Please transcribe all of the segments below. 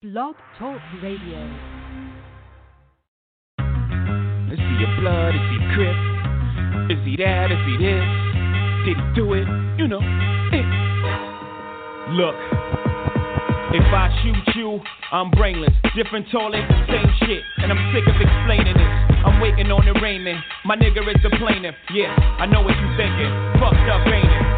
Blog Talk Radio. Is he a blood? Is he Crip? Is he that? Is he this? Did he do it? You know. Eh. Look, if I shoot you, I'm brainless. Different toilet, same shit. And I'm sick of explaining this. I'm waiting on the raiment. My nigga is the plaintiff. Yeah, I know what you thinking. Fucked up, ain't it?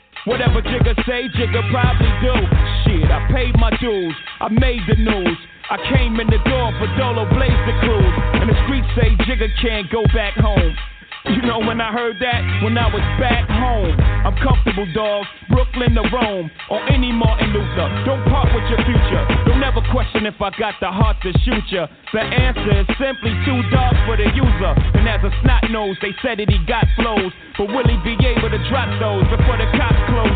Whatever Jigga say, Jigga probably do. Shit, I paid my dues. I made the news. I came in the door for Dolo Blaze the cruise. And the streets say Jigga can't go back home. You know when I heard that? When I was back home. I'm comfortable, dog. Brooklyn to Rome. Or any Martin Luther. Don't part with your future. Don't ever question if I got the heart to shoot ya. The answer is simply too dark for the user. And as a snot nose, they said that he got flows. But will he be able to drop those before the cops close?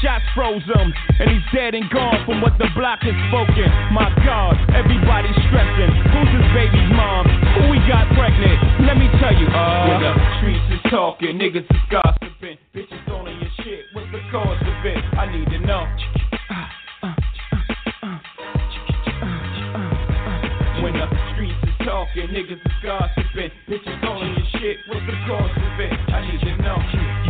Shots froze him. And he's dead and gone from what the block has spoken. My God, everybody's stressing. Who's his baby's mom? Who we got pregnant? Let me tell you, uh. When the streets is talking, niggas is gossiping. Bitches owning your shit. What's the cause of it? I need to know. When the streets is talking, niggas is gossiping. Bitches owning your shit. What's the cause of it? I need to know.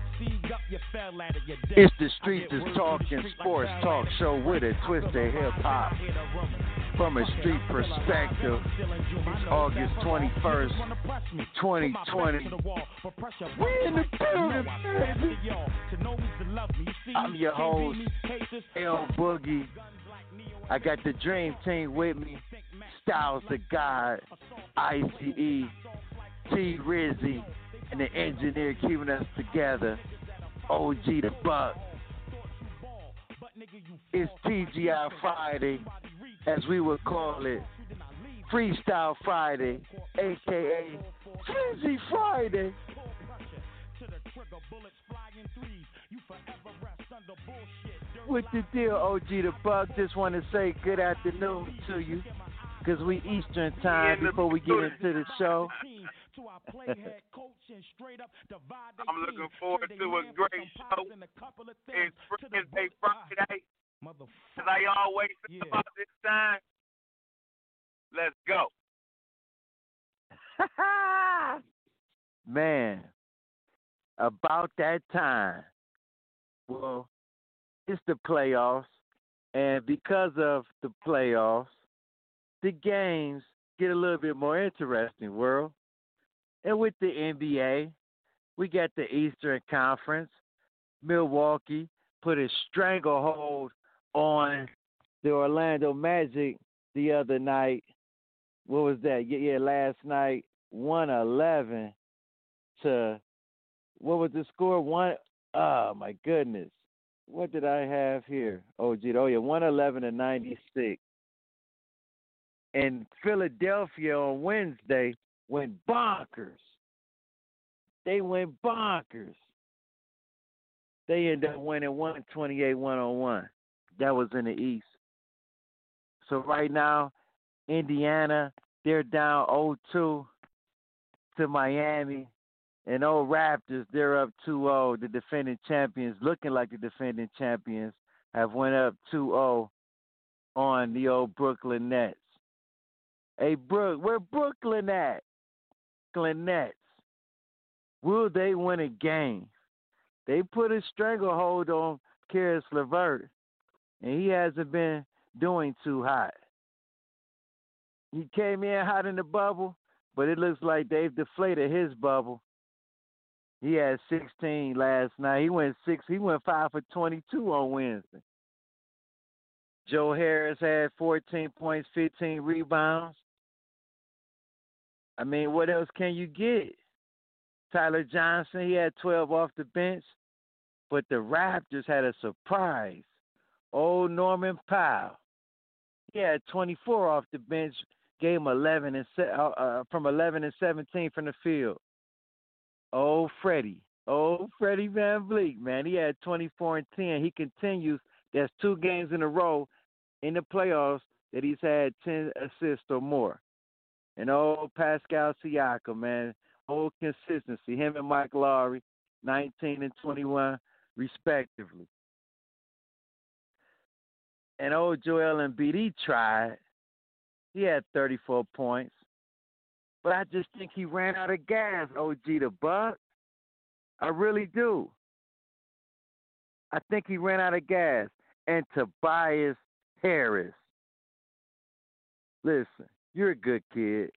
It's the Streets is Talking Sports Talk Show with a twist of hip hop. From a street perspective, it's August 21st, 2020. We in the building. I'm your host, L Boogie. I got the Dream Team with me. Styles the God, ICE, T Rizzy, and the engineer keeping us together. OG the Buck. It's TGI Friday, as we would call it. Freestyle Friday, aka Frizzy Friday. With the deal, OG the Buck, just want to say good afternoon to you. Because we Eastern time before we get into the show. I'm looking forward to a great show. It's Wednesday, Friday. As I always say about this time, let's go. Man, about that time. Well, it's the playoffs, and because of the playoffs, the games get a little bit more interesting, world. And with the NBA, we got the Eastern Conference. Milwaukee put a stranglehold on the Orlando Magic the other night. What was that? Yeah, yeah last night, one eleven to what was the score? One oh my goodness. What did I have here? Oh gee, oh yeah, one eleven to ninety six. And Philadelphia on Wednesday went bonkers. They went bonkers. They ended up winning 128 101. That was in the East. So right now, Indiana, they're down 0-2 to Miami. And old Raptors, they're up 2-0. The defending champions, looking like the defending champions, have went up 2-0 on the old Brooklyn Nets. Hey, Brook, where Brooklyn at? Brooklyn Nets. Will they win a game? They put a stranglehold on Caris LeVert, and he hasn't been doing too hot. He came in hot in the bubble, but it looks like they've deflated his bubble. He had 16 last night. He went six. He went five for 22 on Wednesday. Joe Harris had 14 points, 15 rebounds. I mean, what else can you get? Tyler Johnson, he had 12 off the bench, but the Raptors had a surprise. Old Norman Powell, he had 24 off the bench, gave him 11 and uh, uh, from 11 and 17 from the field. Old Freddie, old Freddie VanVleet, man, he had 24 and 10. He continues. That's two games in a row in the playoffs that he's had 10 assists or more. And old Pascal Siakam, man, Old consistency. Him and Mike Lowry, 19 and 21, respectively. And old Joel Embiid, he tried. He had 34 points. But I just think he ran out of gas, OG the Buck. I really do. I think he ran out of gas. And Tobias Harris. Listen, you're a good kid.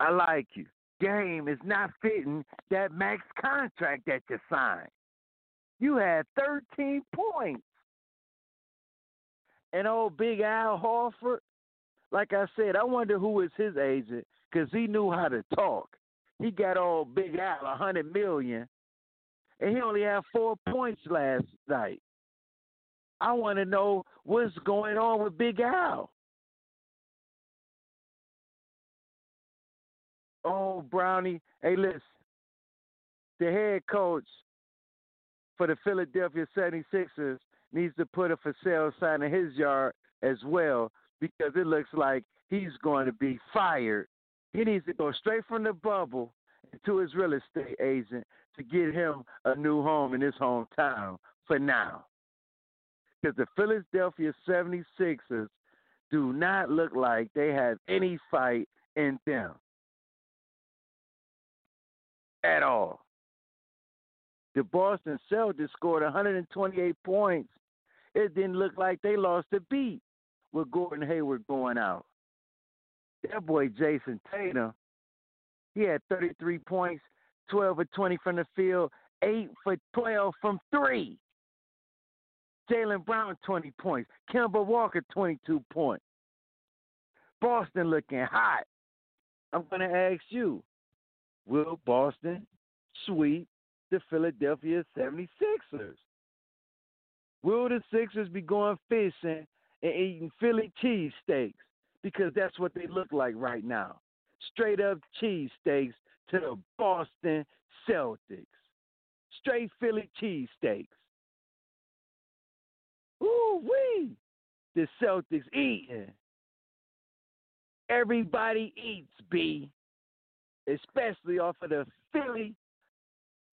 I like you game is not fitting that max contract that you signed. You had 13 points. And old Big Al Horford, like I said, I wonder who was his agent because he knew how to talk. He got old Big Al a hundred million, and he only had four points last night. I want to know what's going on with Big Al. Oh, Brownie. Hey, listen. The head coach for the Philadelphia 76ers needs to put a for sale sign in his yard as well because it looks like he's going to be fired. He needs to go straight from the bubble to his real estate agent to get him a new home in his hometown for now. Because the Philadelphia 76ers do not look like they have any fight in them at all. The Boston Celtics scored 128 points. It didn't look like they lost a beat with Gordon Hayward going out. That boy Jayson Tatum, he had 33 points, 12 for 20 from the field, 8 for 12 from three. Jaylen Brown, 20 points. Kemba Walker, 22 points. Boston looking hot. I'm going to ask you, will Boston sweep the Philadelphia 76ers? Will the Sixers be going fishing and eating Philly cheesesteaks? Because that's what they look like right now. Straight up cheesesteaks to the Boston Celtics. Straight Philly cheesesteaks. Ooh wee! The Celtics eating. Everybody eats, B especially off of the Philly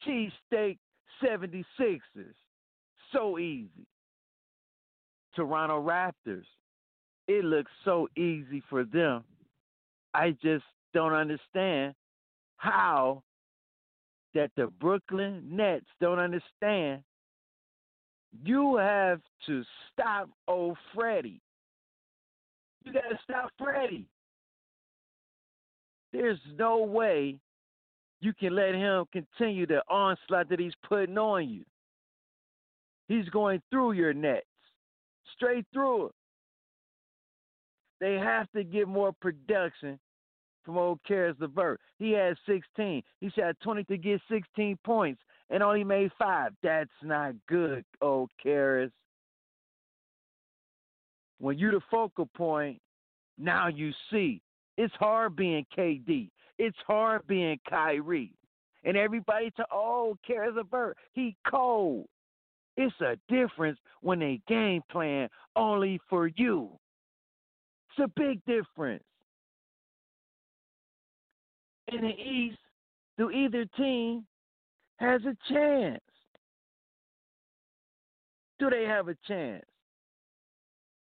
cheesesteak 76ers. So easy. Toronto Raptors. It looks so easy for them. I just don't understand how that the Brooklyn Nets don't understand You have to stop old Freddie. You got to stop Freddie. There's no way you can let him continue the onslaught that he's putting on you. He's going through your nets, straight through it. They have to get more production from old Caris LeVert. He had 16. He shot 20 to get 16 points and only made five. That's not good, old Caris. When you're the focal point, now you see. It's hard being KD. It's hard being Kyrie. And everybody to oh, Caris LeVert. He cold. It's a difference when they game plan only for you. It's a big difference. In the East, do either team has a chance? Do they have a chance?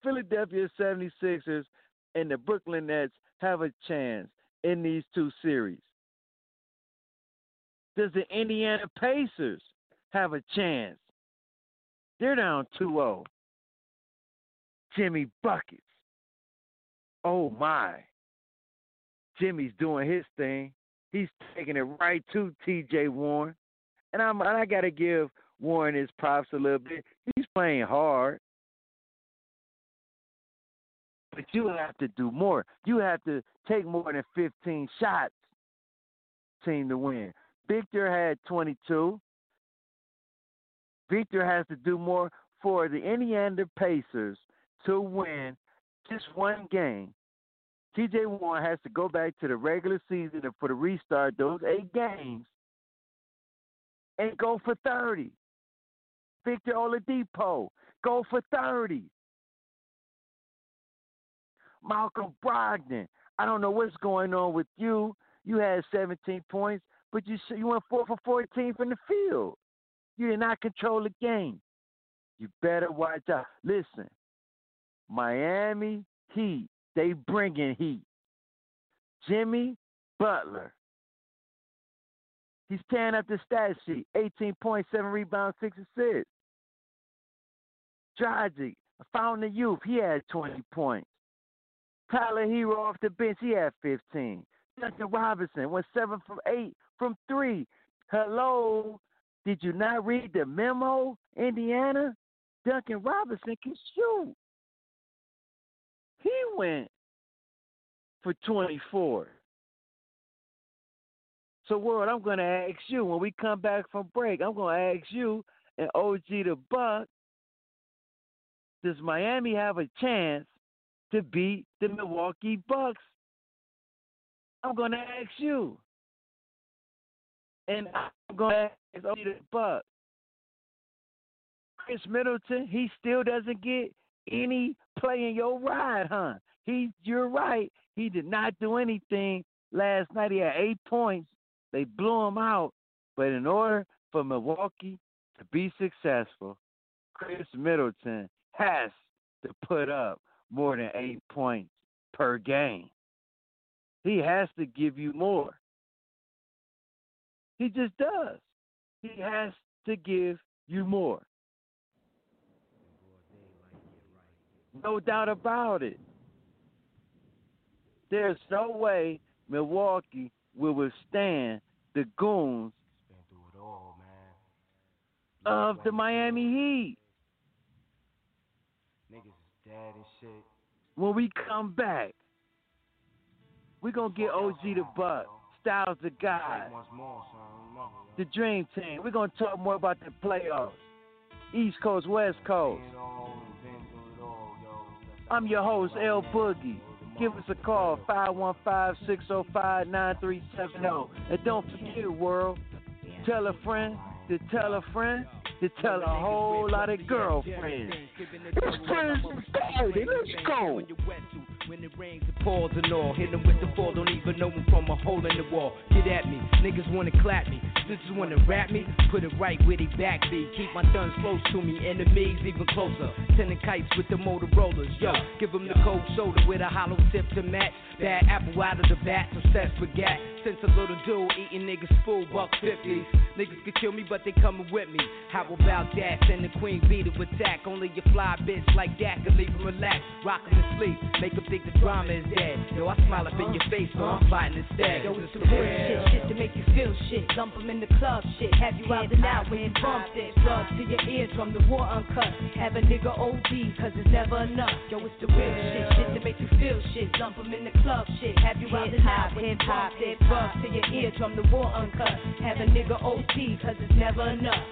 Philadelphia 76ers and the Brooklyn Nets have a chance in these two series. Does the Indiana Pacers have a chance? They're down 2 0. Jimmy Buckets oh my, Jimmy's doing his thing. He's taking it right to T.J. Warren, and I'm and I got to give Warren his props a little bit. He's playing hard, but you have to do more. You have to take more than 15 shots, team to win. Victor had 22. Victor has to do more for the Indiana Pacers to win just one game TJ Warren has to go back to the regular season and for the restart those eight games and go for 30. Victor Oladipo, go for 30. Malcolm Brogdon, I don't know what's going on with you. You had 17 points, but you you went 4 for 14 from the field. You did not control the game. You better watch out. Listen, Miami Heat they bringing heat. Jimmy Butler. He's tearing up the stat sheet. 18.7 rebounds, 6 assists. Dragic, found the youth. He had 20 points. Tyler Herro off the bench. He had 15. Duncan Robinson went 7 from 8 from 3. Hello. Did you not read the memo, Indiana? Duncan Robinson can shoot. He went for 24. So, World, I'm going to ask you when we come back from break, I'm going to ask you and OG the Buck, does Miami have a chance to beat the Milwaukee Bucks? I'm going to ask you. And I'm going to ask OG the Buck. Khris Middleton, he still doesn't get any play in your ride, huh? He, you're right. He did not do anything last night. He had eight points. They blew him out. But in order for Milwaukee to be successful, Khris Middleton has to put up more than eight points per game. He has to give you more. He just does. He has to give you more. No doubt about it. There's no way Milwaukee will withstand the goons all, of the Miami Heat. Dead and shit. When we come back, we gonna get OG the Buck, Styles the Guy, the Dream Team. We're gonna talk more about the playoffs. East Coast, West Coast. I'm your host, L Boogie. Give us a call, 515-605-9370. And don't forget, world, tell a friend to tell a friend to tell a whole lot of girlfriends. It's friends Let's go. When it rains, it pours and all. Hit them with the fall, don't even know them from a hole in the wall. Get at me, niggas wanna clap me. Snitches wanna rap me, put it right where they back be. Keep my guns close to me, enemies even closer. Sending kites with the Motorola's, yo. Give them the cold shoulder with a hollow tip to match. Bad apple out of the vat, obsessed with gat. Since a little dude eating niggas full buck fifties. Niggas could kill me, but they coming with me. How about that? Send the queen bee to attack. Only your fly bitch like that can leave him relaxed. Rock him to sleep, make think the drama is dead. Yo, I smile up in your face, so I'm fighting instead. Yo, it's the real shit, shit to make you feel shit. Dump him in the club, shit. Have you out and out when you bump it. Drugs to your eardrum, the war uncut. Have a nigga OD, cause it's never enough. Yo, it's the real shit, shit to make you feel shit. Dump him in the club, shit. Have you out and out when you it. Drugs to your eardrum, the war uncut. Have a nigga OD, cause it's never enough.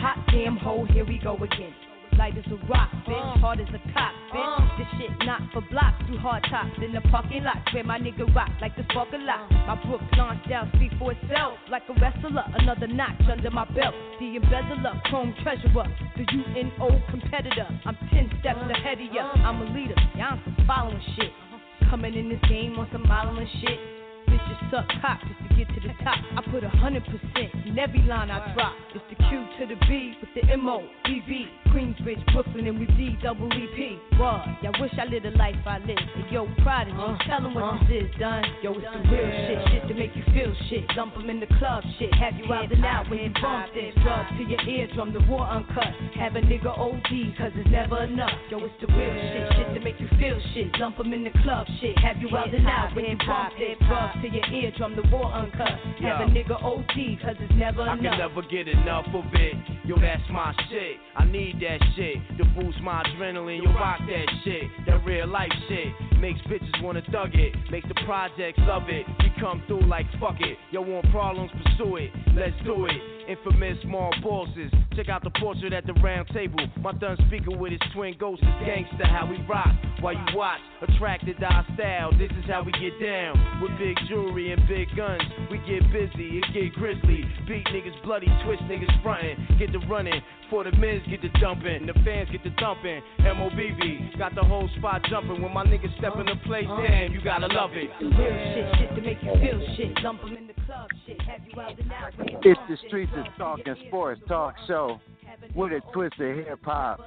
Hot damn hole, here we go again. Light as a rock, bitch, uh. hard as a cop, bitch. Uh. This shit not for blocks, through hard tops in the parking lot. Where my nigga rock like the spark a lot. Uh. My Brook down, speak for itself. Like a wrestler, another notch under my belt. The embezzler, chrome treasurer, the UNO competitor. I'm 10 steps ahead of ya. I'm a leader, y'all some following shit. Uh-huh. Coming in this game on some modeling shit. Bitches suck cock just to get to the top. I put a hundred percent in every line I drop. It's the Q to the B with the M O B B. Queensbridge, Brooklyn, and we D double E P. What? Y'all wish I lived the life I live. And yo, prodigy, tell them what this is done. Yo, it's the real shit, shit to make you feel shit. Dump 'em in the club, shit. Have you out and out when you bump this. Drugs to your eardrum, the war uncut. Have a nigga OD, cause it's never enough. Yo, it's the real shit, shit to make you feel shit. Dump 'em in the club, shit. Have you out and out when you bump this. Drugs to your eardrum, the war uncut. Have a nigga OD, cause it's never I can never get enough of it. Yo, that's my shit. I need that shit to boost my adrenaline. Yo, rock that shit. That real life shit makes bitches wanna thug it. Makes the projects love it. We come through like fuck it. Yo, want problems, pursue it. Let's do it. Infamous small bosses. Check out the portrait at the round table. My thun speaker with his twin ghosts is gangster. How we rock while you watch. Attracted to our style. This is how we get down. With big jewelry and big guns. We get busy, it get grizzly. Beat niggas bloody, twist niggas frontin'. Get the running. For the men's get the dumping. The fans get the thumping. MOBB got the whole spot jumping. When my niggas step in the place, uh-huh. damn, you gotta love it. The real shit, shit to make you feel shit. Dump 'em in the club, shit. Have you out and out when you It's bump the this. Streets is Talking Sports Talk Show with a twist of hip hop.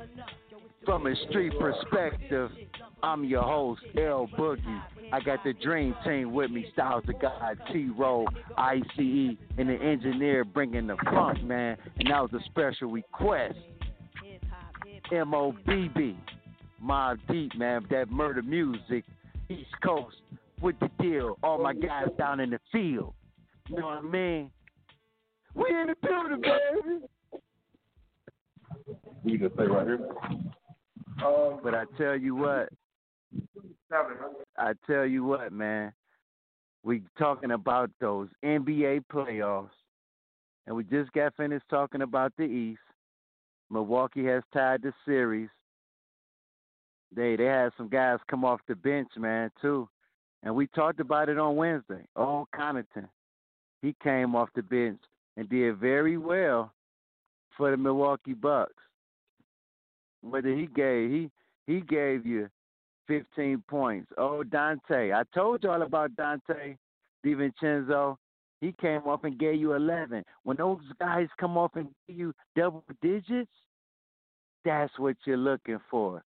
From a street perspective, I'm your host, El-Boogie. I got the dream team with me, Styles the God, T-Ro, ICE, and the engineer bringing the funk, man. And that was a special request. M O B B, Mobb Deep, man. That murder music, East Coast, with the deal. All my guys down in the field. You know what I mean? We in the building, baby. You can stay right here. Um, but I tell you what, I tell you what, man. We talking about those NBA playoffs, and we just got finished talking about the East. Milwaukee has tied the series. They they had some guys come off the bench, man, too, and we talked about it on Wednesday. Oh, Connaughton, he came off the bench and did very well for the Milwaukee Bucks. Whether he gave he he gave you 15 points. Oh, Donte. I told y'all about Donte DiVincenzo. He came off and gave you 11. When those guys come off and give you double digits, that's what you're looking for.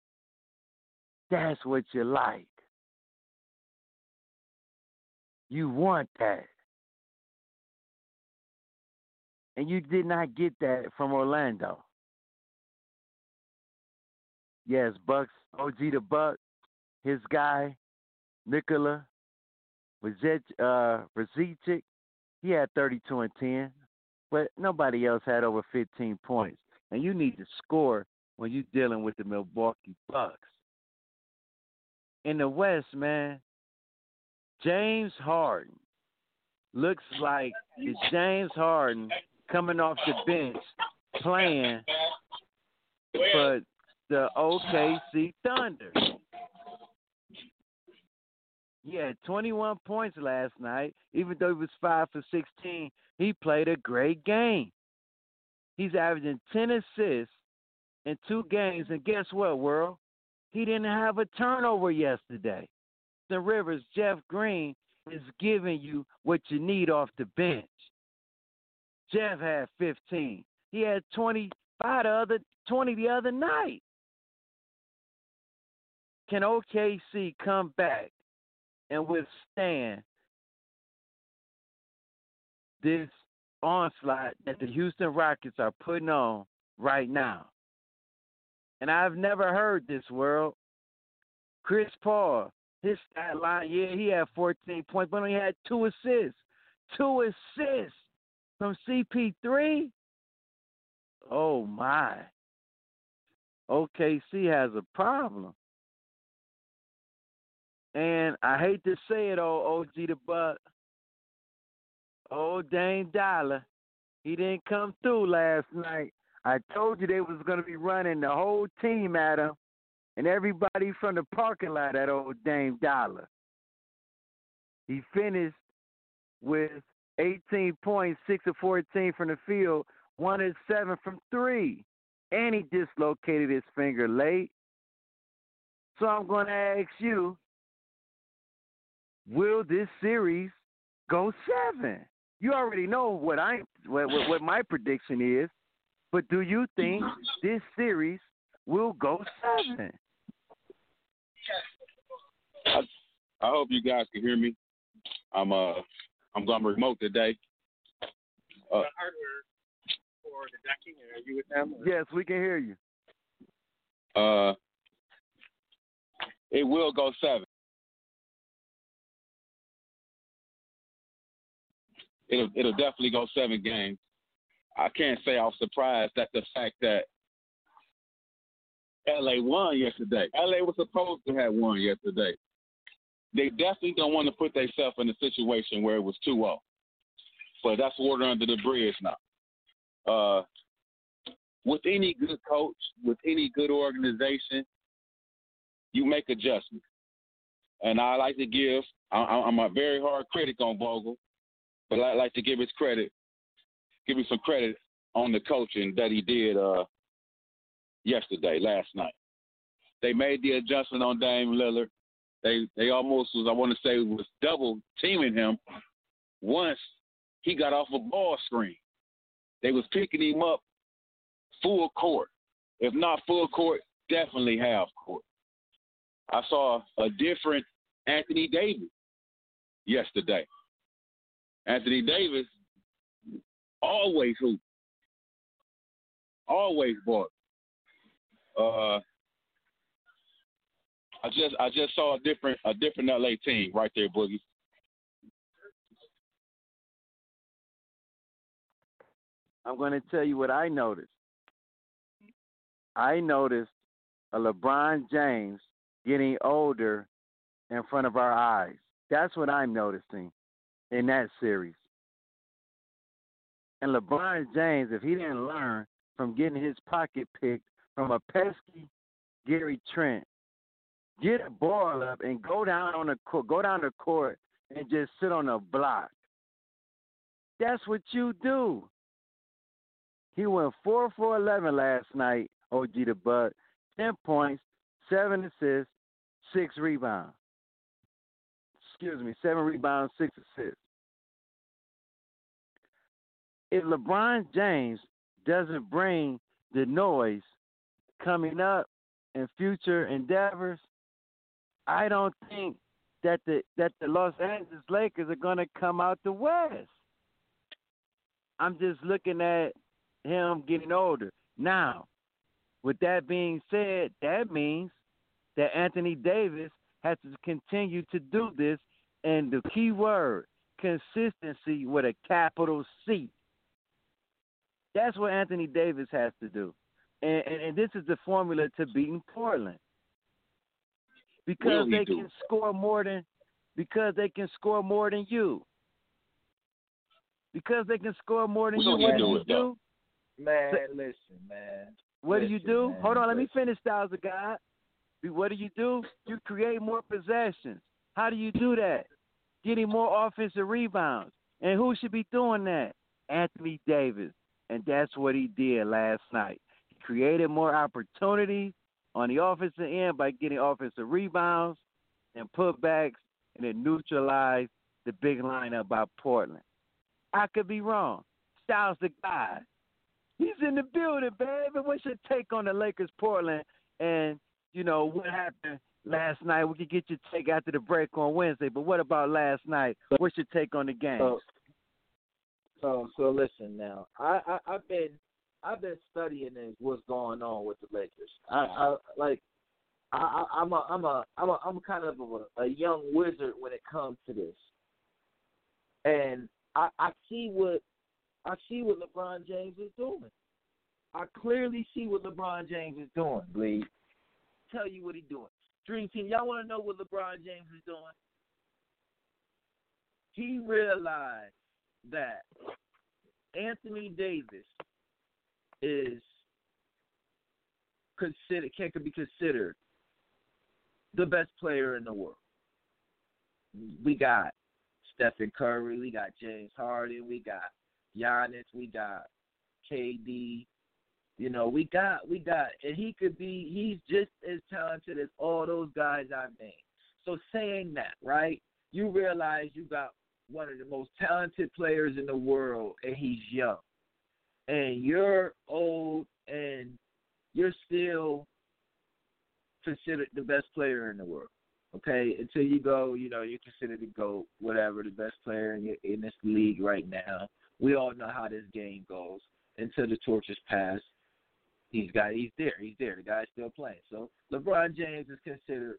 That's what you like. You want that. And you did not get that from Orlando. Yes, Bucks, OG the Buck, his guy, Nikola Razic, uh, he had 32 and 10, but nobody else had over 15 points. And you need to score when you're dealing with the Milwaukee Bucks. In the West, man, James Harden looks like it's James Harden coming off the bench playing for the OKC Thunder. He had 21 points last night. Even though he was 5 for 16, he played a great game. He's averaging 10 assists in two games. And guess what, world? He didn't have a turnover yesterday. The Rivers, Jeff Green is giving you what you need off the bench. Jeff had 15. He had 25 the other 20 the other night. Can OKC come back and withstand this onslaught that the Houston Rockets are putting on right now? And I've never heard this world. Chris Paul, his stat line, yeah, he had 14 points, but he had two assists. Two assists from CP3. Oh my. OKC has a problem. And I hate to say it, old OG the Buck. Old Dame Dolla, he didn't come through last night. I told you they was gonna be running the whole team at him, and everybody from the parking lot at old Dame Dolla. He finished with 18 points, six of 14 from the field, one of seven from three, and he dislocated his finger late. So I'm going to ask you, will this series go seven? You already know what I what, what, my prediction is, but do you think this series will go seven? I, I hope you guys can hear me. I'm uh I'm going remote today. Uh, hardware for the decking, are you with them? Or? Yes, we can hear you. Uh, it will go seven. it'll it'll definitely go seven games. I can't say I was surprised at the fact that LA won yesterday. LA was supposed to have won yesterday. They definitely don't want to put themselves in a situation where it was 2-0. But that's water under the bridge now. Uh, with any good coach, with any good organization, you make adjustments. And I like to give, I'm a very hard critic on Vogel, but I like to give his credit, give him some credit on the coaching that he did uh, yesterday, last night. They made the adjustment on Dame Lillard. They they almost was I want to say was double teaming him once he got off a ball screen. They was picking him up full court. If not full court, definitely half court. I saw a different Anthony Davis yesterday. Anthony Davis always hoop, always bought. Uh, I just I just saw a different a different LA team right there, Boogie. I'm going to tell you what I noticed. I noticed a LeBron James getting older in front of our eyes. That's what I'm noticing in that series. And LeBron James, if he didn't learn from getting his pocket picked from a pesky Gary Trent, get a ball up and go down on the court, go down the court and just sit on a block. That's what you do. He went four for eleven last night. OG the Bud, ten points, seven assists, six rebounds excuse me, seven rebounds, six assists. If LeBron James doesn't bring the noise coming up in future endeavors, I don't think that the that the Los Angeles Lakers are going to come out the West. I'm just looking at him getting older. Now, with that being said, that means that Anthony Davis has to continue to do this and the key word, consistency with a capital C. That's what Anthony Davis has to do. And, and, and this is the formula to beating Portland. Because they do? can score more than because they can score more than you. Because they can score more than Will you. What do, you do? Man, listen, man. What listen, do you do? Man, Hold on, listen. let me finish, Styles of God. What do you do? You create more possessions. How do you do that? Getting more offensive rebounds. And who should be doing that? Anthony Davis. And that's what he did last night. He created more opportunities on the offensive end by getting offensive rebounds and putbacks, and then neutralize the big lineup by Portland. I could be wrong. Styles the guy. He's in the building, baby. What's your take on the Lakers Portland and you know what happened last night? We could get your take after the break on Wednesday, but what about last night? What's your take on the game? So, so, so listen now. I, I I've been I've been studying what's going on with the Lakers. I, I like I, I'm a I'm a I'm a I'm kind of a, a young wizard when it comes to this, and I I see what I see what LeBron James is doing. I clearly see what LeBron James is doing, Bleed. Tell you what he's doing. Dream Team, y'all want to know what LeBron James is doing? He realized that Anthony Davis is considered can be considered the best player in the world. We got Stephen Curry, we got James Harden, we got Giannis, we got KD. You know, we got we got and he could be he's just as talented as all those guys I named. So saying that, right, you realize you got one of the most talented players in the world and he's young. And you're old and you're still considered the best player in the world. Okay, until you go, you know, you're considered the GOAT, whatever, the best player in, your, in this league right now. We all know how this game goes. Until the torch is passed, he's got he's there. He's there. The guy's still playing. So LeBron James is considered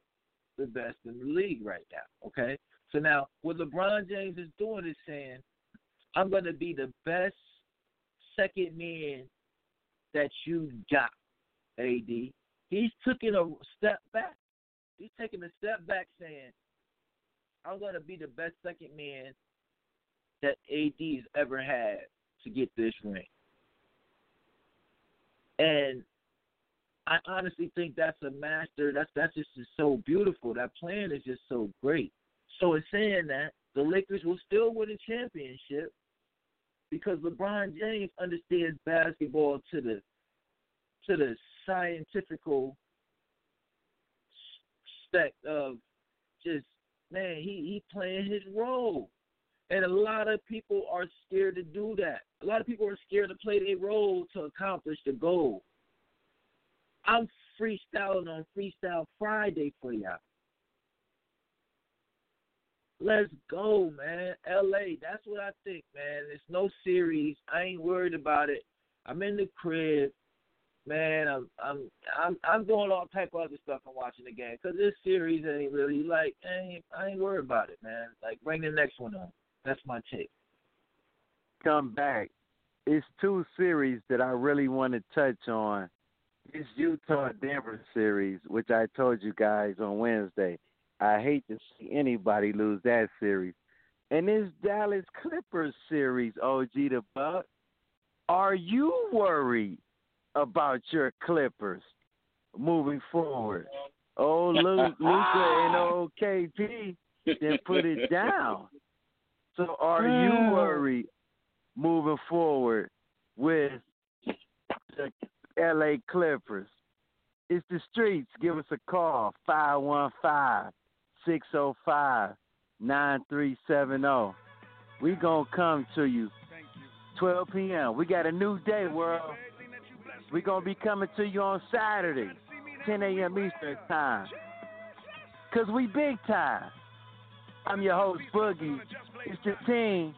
the best in the league right now. Okay. So now what LeBron James is doing is saying, I'm gonna be the best second man that you got, AD. He's taking a step back. He's taking a step back saying, I'm gonna be the best second man that AD's ever had to get this ring. And I honestly think that's a master. That's that's just so beautiful. That plan is just so great. So in saying that, the Lakers will still win a championship because LeBron James understands basketball to the to the scientifical spec of just man, he he playing his role. And a lot of people are scared to do that. A lot of people are scared to play their role to accomplish the goal. I'm freestyling on Freestyle Friday for y'all. Let's go, man. LA, that's what I think, man. It's no series. I ain't worried about it. I'm in the crib. Man, I'm I'm I'm I'm doing all type of other stuff. I'm watching the game because this series ain't really like I ain't I ain't worried about it, man. Like bring the next one on. That's my take. Come back. It's two series that I really want to touch on. It's Utah Denver series, which I told you guys on Wednesday. I hate to see anybody lose that series. And this Dallas Clippers series, OG the Buck. Are you worried about your Clippers moving forward? Oh, Luka and old KP then put it down. So are you mm. worried moving forward with the LA Clippers? It's the streets. Give us a call, 515 605 9370. we going to come to you 12 p.m. We got a new day, world. we going to be coming to you on Saturday, 10 a.m. Eastern Time. Because we big time. I'm your host, Boogie. It's the team.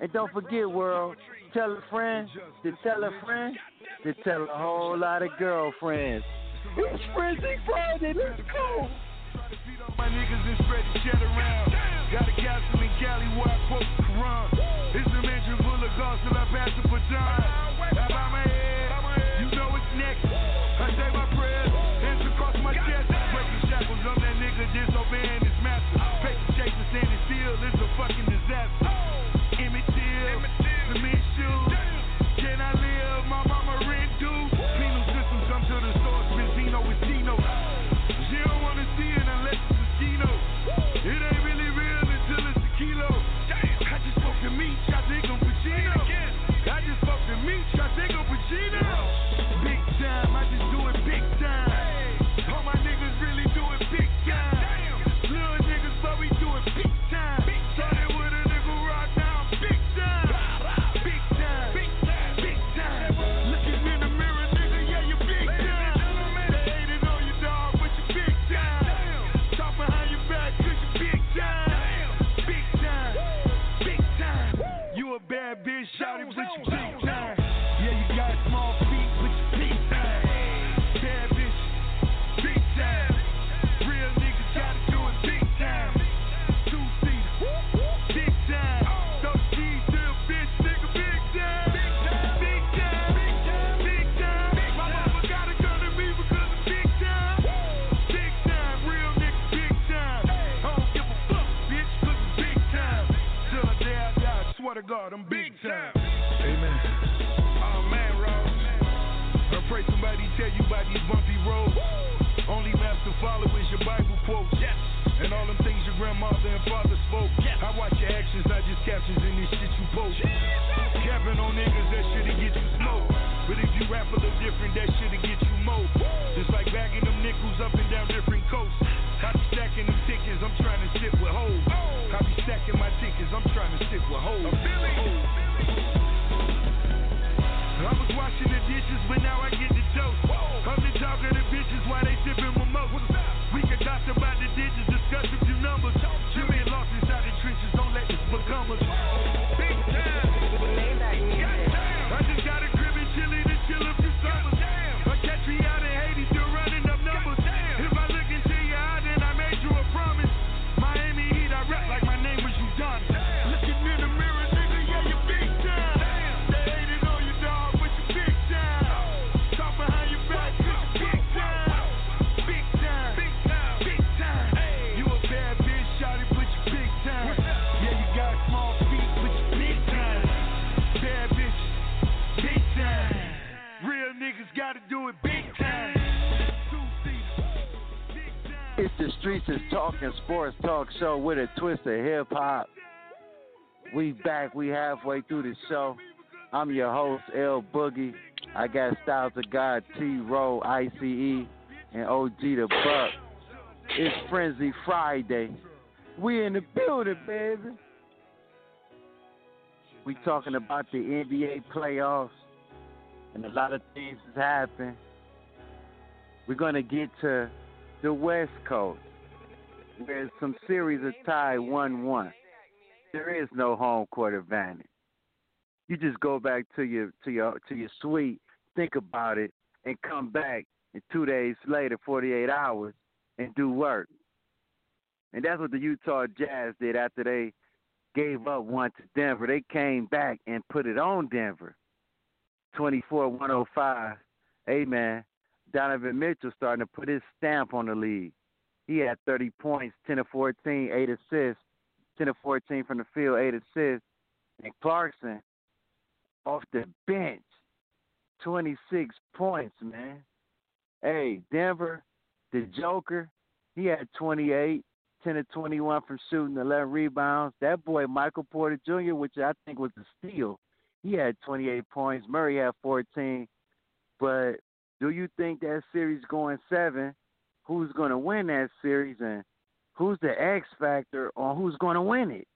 And don't forget, world, tell a friend to tell a friend to tell a whole lot of girlfriends. It's Frenzy Friday. Let's go. Show with a twist of hip hop. We back. We halfway through the show. I'm your host L Boogie. I got Styles of God, T-Ro, ICE, and OG the Buck. It's Frenzy Friday. We in the building, baby. We talking about the NBA playoffs, and a lot of things has happened. We're gonna get to the West Coast, where some series are tied one-one. There is no home court advantage. You just go back to your to your to your suite, think about it, and come back and two days later, 48 hours, and do work. And that's what the Utah Jazz did after they gave up one to Denver. They came back and put it on Denver. 24-105. Hey, man, Donovan Mitchell starting to put his stamp on the league. He had 30 points, 10 of 14, 8 assists, 10 of 14 from the field, 8 assists. And Clarkson, off the bench, 26 points, man. Hey, Denver, the Joker, he had 28, 10 to 21 from shooting, 11 rebounds. That boy, Michael Porter Jr., which I think was a steal, he had 28 points. Murray had 14. But do you think that series going seven? Who's going to win that series and who's the X factor on who's going to win it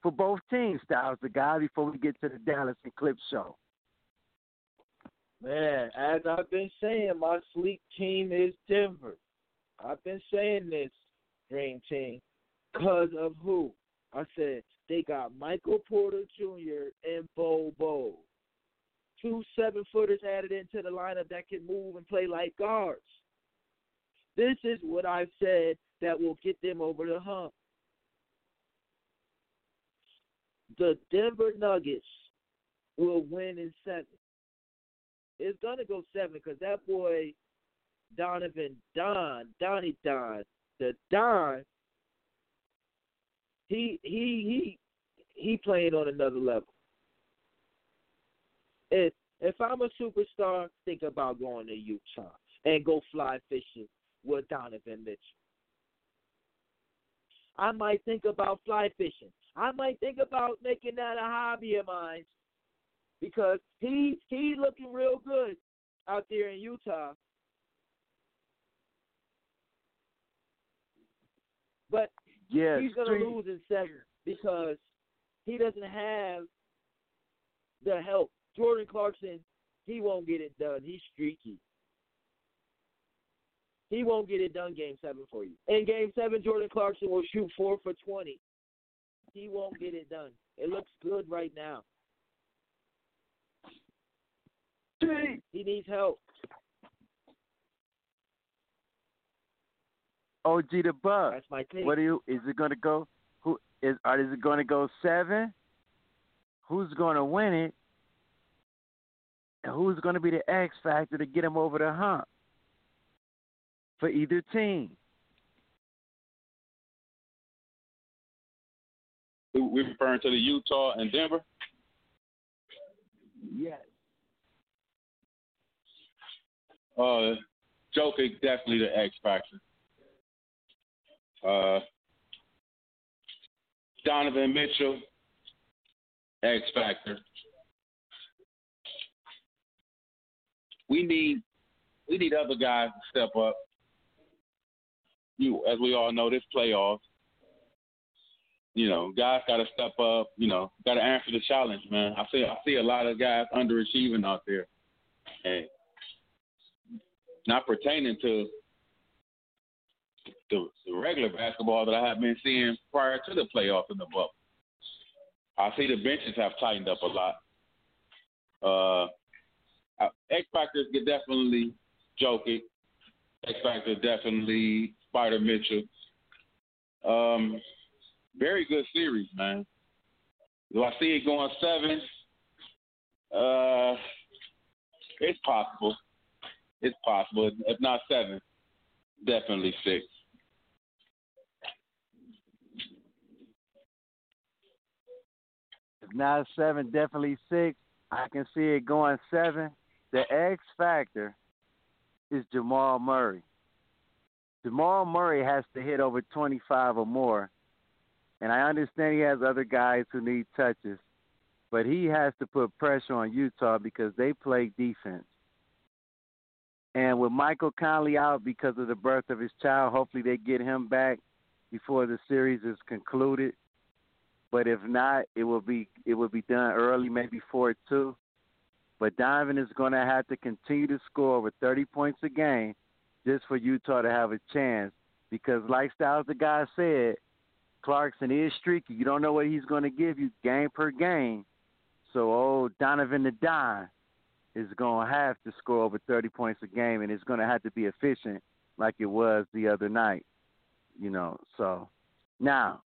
for both teams? Styles the guy before we get to the Dallas Clip show. Man, as I've been saying, my sleep team is Denver. I've been saying this, Dream Team, because of who? I said they got Michael Porter Jr. and Bol Bo. two seven footers added into the lineup that can move and play like guards. This is what I've said that will get them over the hump. The Denver Nuggets will win in seven. It's gonna go seven because that boy Donovan Don Donnie Don the Don he he he he playing on another level if if I'm a superstar, think about going to Utah and go fly fishing with Donovan Mitchell. I might think about fly fishing. I might think about making that a hobby of mine because he's he's looking real good out there in Utah. But yes, he's gonna lose in seven because he doesn't have the help Jordan Clarkson, he won't get it done. He's streaky. He won't get it done game seven for you. In game seven, Jordan Clarkson will shoot four for 20. He won't get it done. It looks good right now. He needs help. OG the Buck. That's my thing. What do you? Is it going to go? Who is? Is it going to go seven? Who's going to win it? and who's going to be the X factor to get him over the hump for either team. We're referring to the Utah and Denver. Yes. Uh, Joker definitely the X factor. Uh, Donovan Mitchell, X factor. we need we need other guys to step up. You, as we all know, this playoffs. You know, guys got to step up. You know, got to answer the challenge, man. I see I see a lot of guys underachieving out there, and not pertaining to the, the regular basketball that I have been seeing prior to the playoffs in the bubble. I see the benches have tightened up a lot. Uh, X Factor is definitely Jokic. X Factor definitely Spider Mitchell. Um, very good series, man. Do I see it going seven? Uh, it's possible. It's possible. If not seven, definitely six. If not seven, definitely six. I can see it going seven. The X factor is Jamal Murray. Jamal Murray has to hit over 25 or more. And I understand he has other guys who need touches, but he has to put pressure on Utah because they play defense. And with Michael Conley out because of the birth of his child, hopefully they get him back before the series is concluded. But if not, it will be it will be done early, maybe four two. But Donovan is going to have to continue to score over 30 points a game just for Utah to have a chance. Because, like Styles, the guy said, Clarkson is streaky. You don't know what he's going to give you game per game. So, old Donovan the Don is going to have to score over 30 points a game, and it's going to have to be efficient like it was the other night. You know, so now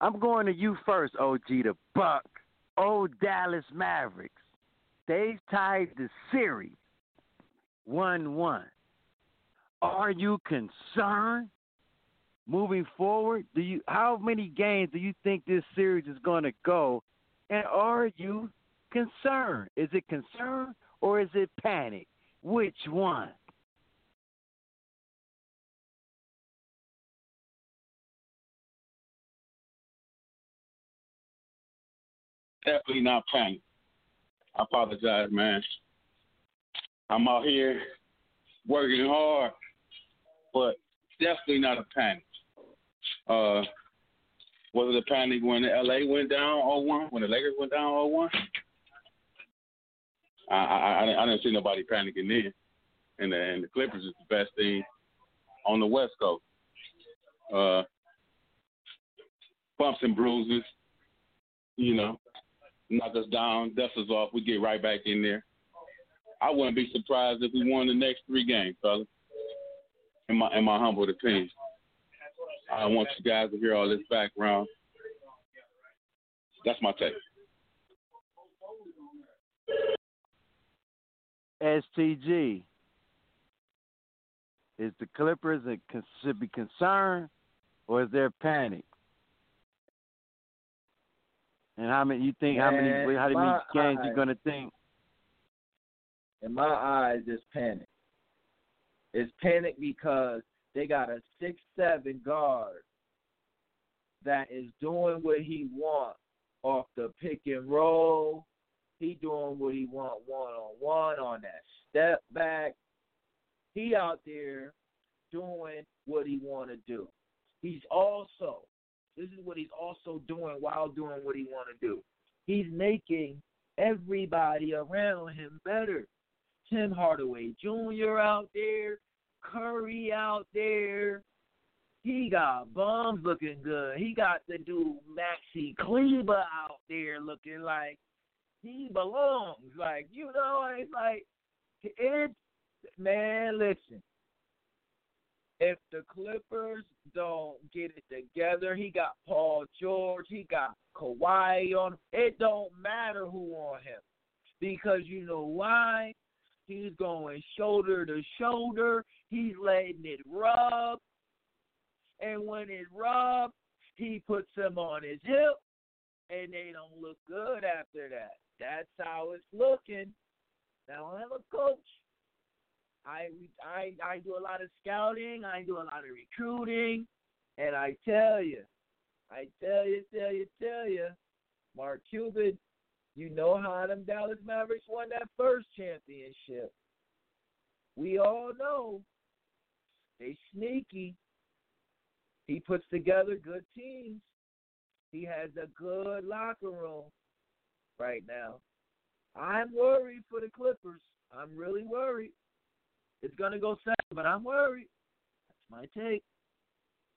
I'm going to you first, OG, the Buck. Old Dallas Mavericks. They've tied the series 1 1. Are you concerned moving forward? Do you how many games do you think this series is going to go? And are you concerned? Is it concern or is it panic? Which one? Definitely not panic. I apologize, man. I'm out here working hard, but definitely not a panic. Uh, was it a panic when the LA went down 0-1, when the Lakers went down 0-1? I, I, I didn't see nobody panicking then. And the, and the Clippers is the best team on the West Coast. Uh, bumps and bruises, you know, knock us down, dust us off. We get right back in there. I wouldn't be surprised if we won the next three games, fellas. In my in my humble opinion, I want you guys to hear all this background. That's my take. STG. Is the Clippers a, should be concerned, or is there panic? And how many you think? Man, how many? How many games eyes, you gonna think? In my eyes, it's panic. It's panicked because they got a six seven guard that is doing what he wants off the pick and roll. He doing what he want one on one on that step back. He out there doing what he want to do. He's also this is what he's also doing while doing what he want to do. He's making everybody around him better. Tim Hardaway Jr. out there, Curry out there. He got bums looking good. He got the dude Maxi Kleber out there looking like he belongs. Like, you know, it's like it man, listen if the Clippers don't get it together, he got Paul George, he got Kawhi on. It don't matter who on him because you know why? He's going shoulder to shoulder. He's letting it rub, and when it rubs, he puts them on his hip, and they don't look good after that. That's how it's looking. Now I'm a coach. I I I do a lot of scouting. I do a lot of recruiting, and I tell you, I tell you, tell you, tell you, Mark Cuban, you know how them Dallas Mavericks won that first championship. We all know they sneaky. He puts together good teams. He has a good locker room right now. I'm worried for the Clippers. I'm really worried. It's gonna go seven, but I'm worried. That's my take.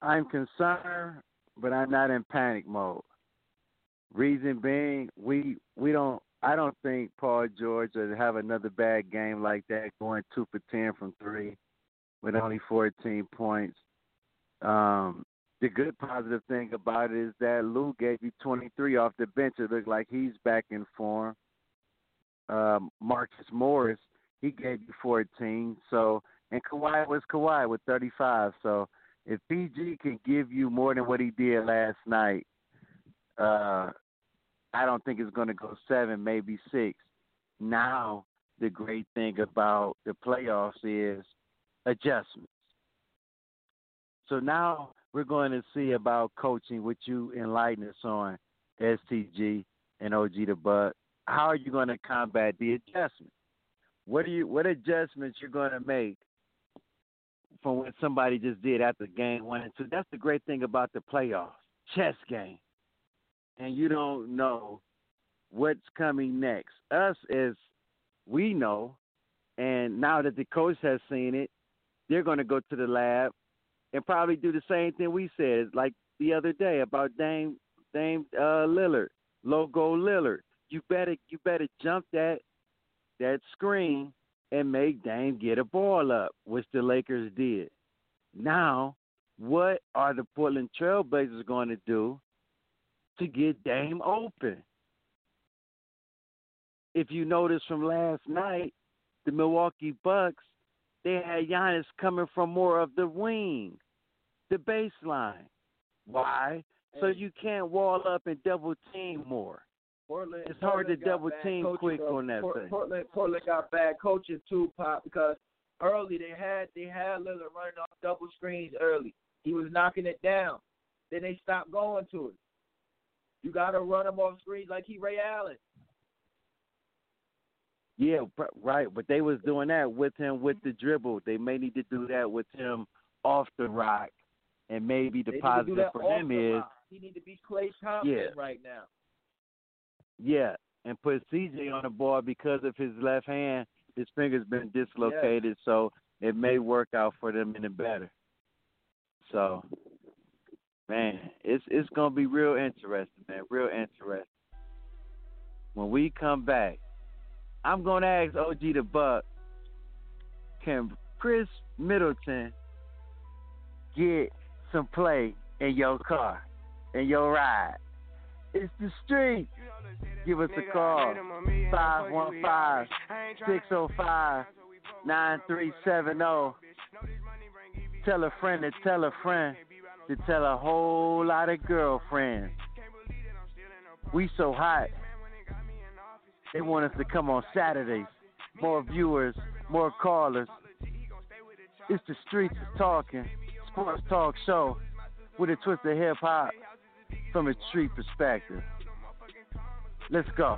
I'm concerned, but I'm not in panic mode. Reason being, we we don't. I don't think Paul George will have another bad game like that, going two for ten from three, with only 14 points. Um, the good positive thing about it is that Lou gave you 23 off the bench. It looked like he's back in form. Um, Marcus Morris he gave you 14. So and Kawhi was Kawhi with 35. So if PG can give you more than what he did last night, uh, I don't think it's going to go seven, maybe six. Now the great thing about the playoffs is adjustments. So now we're going to see about coaching, which you enlighten us on, STG and OG the Buck. How are you going to combat the adjustment? What are you? What adjustments you're going to make from what somebody just did after game one and two? That's the great thing about the playoffs, chess game, and you don't know what's coming next. Us as we know, and now that the coach has seen it, they're going to go to the lab and probably do the same thing we said, like the other day about Dame Dame uh, Lillard, logo Lillard. You better you better jump that that screen and make Dame get a ball up, which the Lakers did. Now, what are the Portland Trailblazers going to do to get Dame open? If you notice from last night, the Milwaukee Bucks, they had Giannis coming from more of the wing, the baseline. Why? So you can't wall up and double team more. Portland, it's hard Portland to double team quick on that Port, thing. Portland, Portland got bad coaches too, Pop, because early they had they had Lillard running off double screens early. He was knocking it down. Then they stopped going to it. You got to run him off screens like he Ray Allen. Yeah, right. But they was doing that with him with the dribble. They may need to do that with him off the rock. And maybe the they positive for him is rock. he need to be Klay Thompson yeah. right now. Yeah, and put CJ on the ball because of his left hand. His finger's been dislocated, so it may work out for them in the better. So, man, it's it's gonna be real interesting, man. Real interesting. When we come back, I'm gonna ask OG the Buck, can Khris Middleton get some play in your car, in your ride? It's the street. Give us a call. 515-605-9370. Tell a friend to tell a friend to tell a whole lot of girlfriends. We so hot. They want us to come on Saturdays. More viewers, more callers. It's the streets is talking. Sports talk show with a twist of hip hop from a street perspective. Let's go.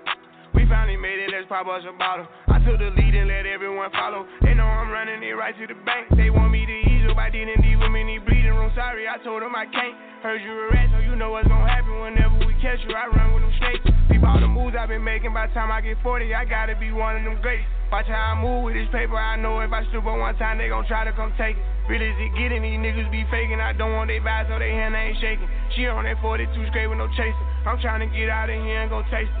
We finally made it, let's pop us a bottle. I took the lead and let everyone follow. They know I'm running it right to the bank. They want me to ease up, I didn't leave them the bleeding room. Sorry, I told them I can't. Heard you a rat, so you know what's gonna happen whenever we catch you. I run with them snakes. Peep all the moves I've been making. By the time I get 40, I gotta be one of them greats. Watch how I move with this paper. I know if I on one time, they gon' try to come take it. Really, is it getting these niggas be faking? I don't want they vibes, so they hand ain't shaking. She on that 42 straight with no chaser. I'm trying to get out of here and go taste it.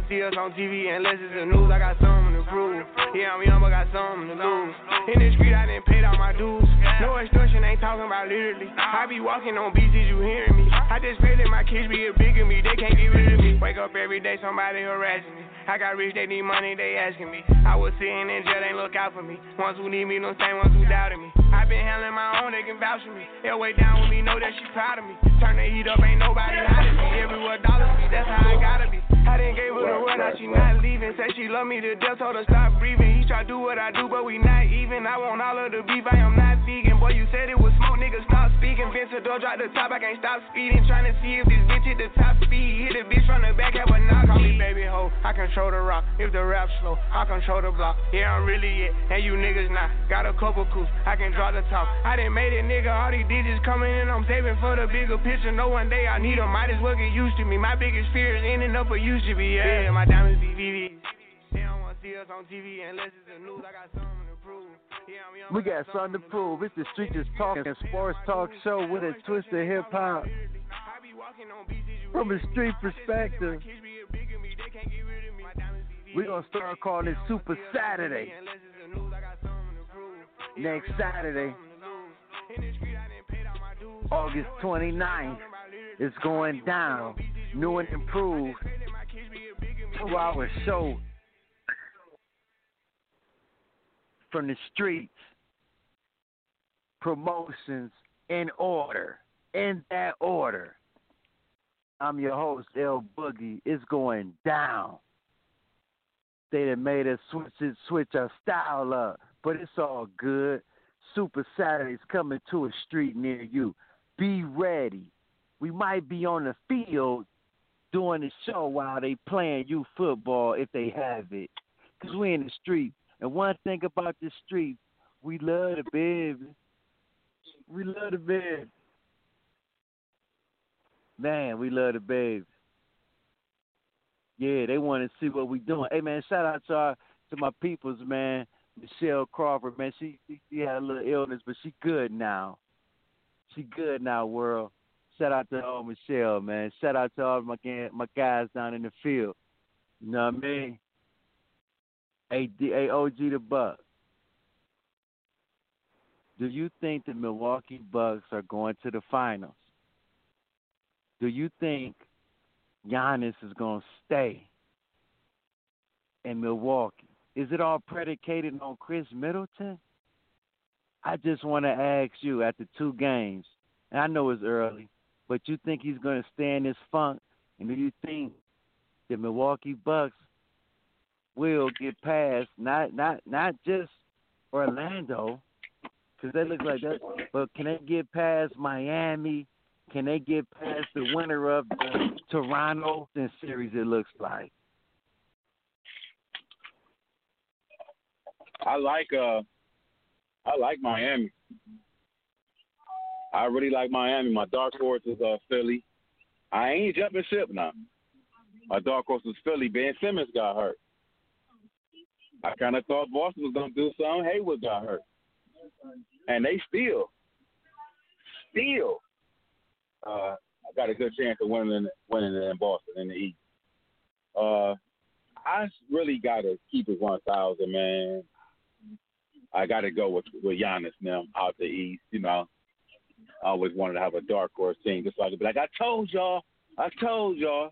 wanna see us on TV unless it's the news. I got something to prove. Yeah, I'm young, but got something to lose. In the street, I didn't pay all my dues. No extortion, ain't talking about literally. I be walking on beats, is you hearing me? I just pray that my kids be a bigger me. They can't get rid of me. Wake up every day, somebody harassing me. I got rich, they need money, they asking me. I was sitting in jail, they look out for me. Ones who need me, no same ones who doubted me. I been handling my own, they can vouch for me. They'll way down with me, know that she proud of me. Turn the heat up, ain't nobody hiding me. Everywhere dollars be, that's how I gotta be. I didn't gave her the now she not leaving. Said she love me to death, told her stop breathing. He try do what I do, but we not even. I want all of the beef, I am not vegan. Boy, you said it was smoke, nigga, stop speaking. Vince the door, drop the top, I can't stop speeding. Trying to see if this bitch hit the top speed. Hit the bitch from the back, have a knock. Call me baby hoe, I control the rock. If the rap slow, I control the block. Yeah, I'm really it, and you niggas not. Got a couple coups, I can draw the top. I done made it, nigga, all these digits coming in. I'm saving for the bigger picture. No one day I need them, might as well get used to me. My biggest fear is ending up a used to be. Yeah, yeah my diamonds be VVs. They don't wanna see us on TV unless it's the news. I got something to prove. Yeah, I'm young, We got something to prove. It's the Street Just Talking Sports Talk Show with a twist of hip hop. From a street perspective, we're going to start calling it Super Saturday. next Saturday, August 29th, it's going down. New and improved. Two hour show from the streets. Promotions in order. In that order. I'm your host, L Boogie. It's going down. They done made us switch it, switch our style up, but it's all good. Super Saturdays coming to a street near you. Be ready. We might be on the field doing the show while they playing you football if they have it. Cause we in the street. And one thing about the street, we love the baby. We love the baby. Man, we love the baby. Yeah, they want to see what we doing. Hey man, shout out to our, to my peoples, man. Michelle Crawford, man, she she had a little illness, but she good now. She good now, world. Shout out to all Michelle, man. Shout out to all my my guys down in the field. You know what I mean? Hey, D, hey OG the Buck. Do you think the Milwaukee Bucks are going to the finals? Do you think Giannis is going to stay in Milwaukee? Is it all predicated on Khris Middleton? I just want to ask you after two games, and I know it's early, but you think he's going to stay in this funk? And do you think the Milwaukee Bucks will get past not not not just Orlando, because they look like that, but can they get past Miami? Can they get past the winner of the Toronto series? It looks like. I like uh, I like Miami. I really like Miami. My dark horse is uh Philly. I ain't jumping ship now. My dark horse is Philly. Ben Simmons got hurt. I kind of thought Boston was gonna do something. Hayward got hurt, and they still, still uh, got a good chance of winning winning in Boston in the East. Uh, I really got to keep it one thousand, man. I got to go with with Giannis now out the East. You know, I always wanted to have a dark horse team, just like be like I told y'all, I told y'all.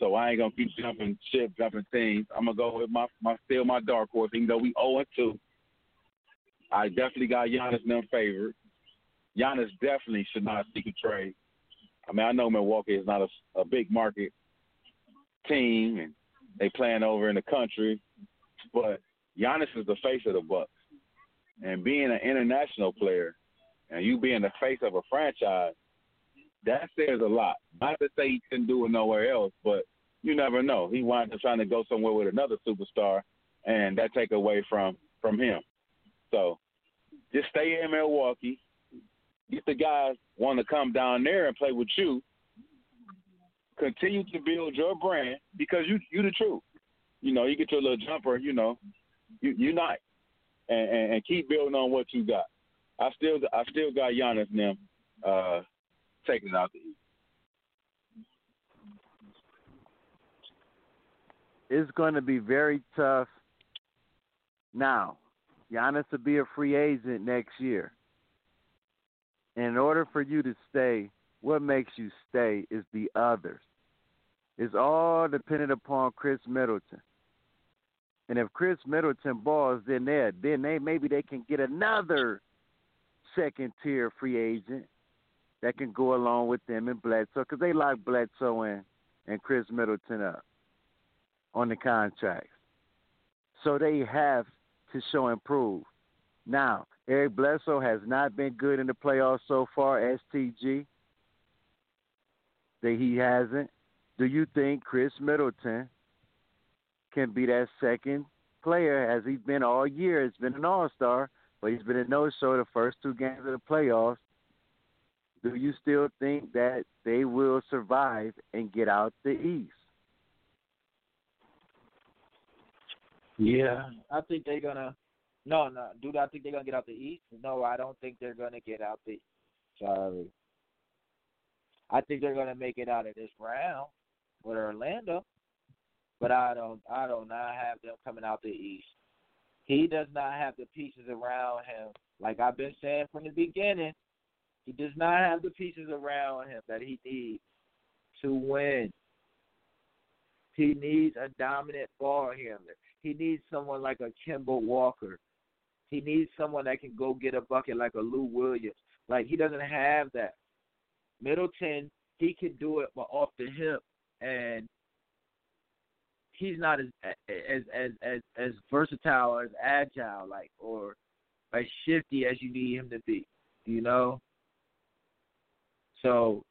So I ain't gonna keep jumping ship, jumping teams. I'm gonna go with my my still my dark horse, even though we 0 and 2. I definitely got Giannis in favored. Giannis definitely should not seek a trade. I mean, I know Milwaukee is not a, a big market team, and they playing over in the country, but Giannis is the face of the Bucks, and being an international player, and you being the face of a franchise, that says a lot. Not to say he couldn't do it nowhere else, but you never know. He wound up trying to go somewhere with another superstar, and that take away from from him. So just stay in Milwaukee, get the guys want to come down there and play with you. Continue to build your brand because you you the truth. You know, you get your little jumper. You know, you unite and, and, and keep building on what you got. I still I still got Giannis them uh, taking it out the East. It's going to be very tough. Now, Giannis will be a free agent next year. In order for you to stay, what makes you stay is the others. It's all dependent upon Khris Middleton. And if Khris Middleton balls, then they then they maybe they can get another second tier free agent that can go along with them and Bledsoe because they lock Bledsoe and and Khris Middleton up on the contracts. So they have to show improve. Now, Eric Bledsoe has not been good in the playoffs so far, STG. That he hasn't. Do you think Khris Middleton can be that second player as he's been all year? He's been an all star, but he's been a no show the first two games of the playoffs. Do you still think that they will survive and get out the East? Yeah, I think they're gonna no, no. Do I think they're gonna get out the East? No, I don't think they're gonna get out the. Sorry. I think they're gonna make it out of this round with Orlando, but I don't. I do not I have them coming out the East. He does not have the pieces around him. Like I've been saying from the beginning, he does not have the pieces around him that he needs to win. He needs a dominant ball handler. He needs someone like a Kemba Walker. He needs someone that can go get a bucket like a Lou Williams. Like he doesn't have that. Middleton, he can do it, but off the hip, and he's not as as as as as versatile as agile, like or as shifty as you need him to be. You know. So,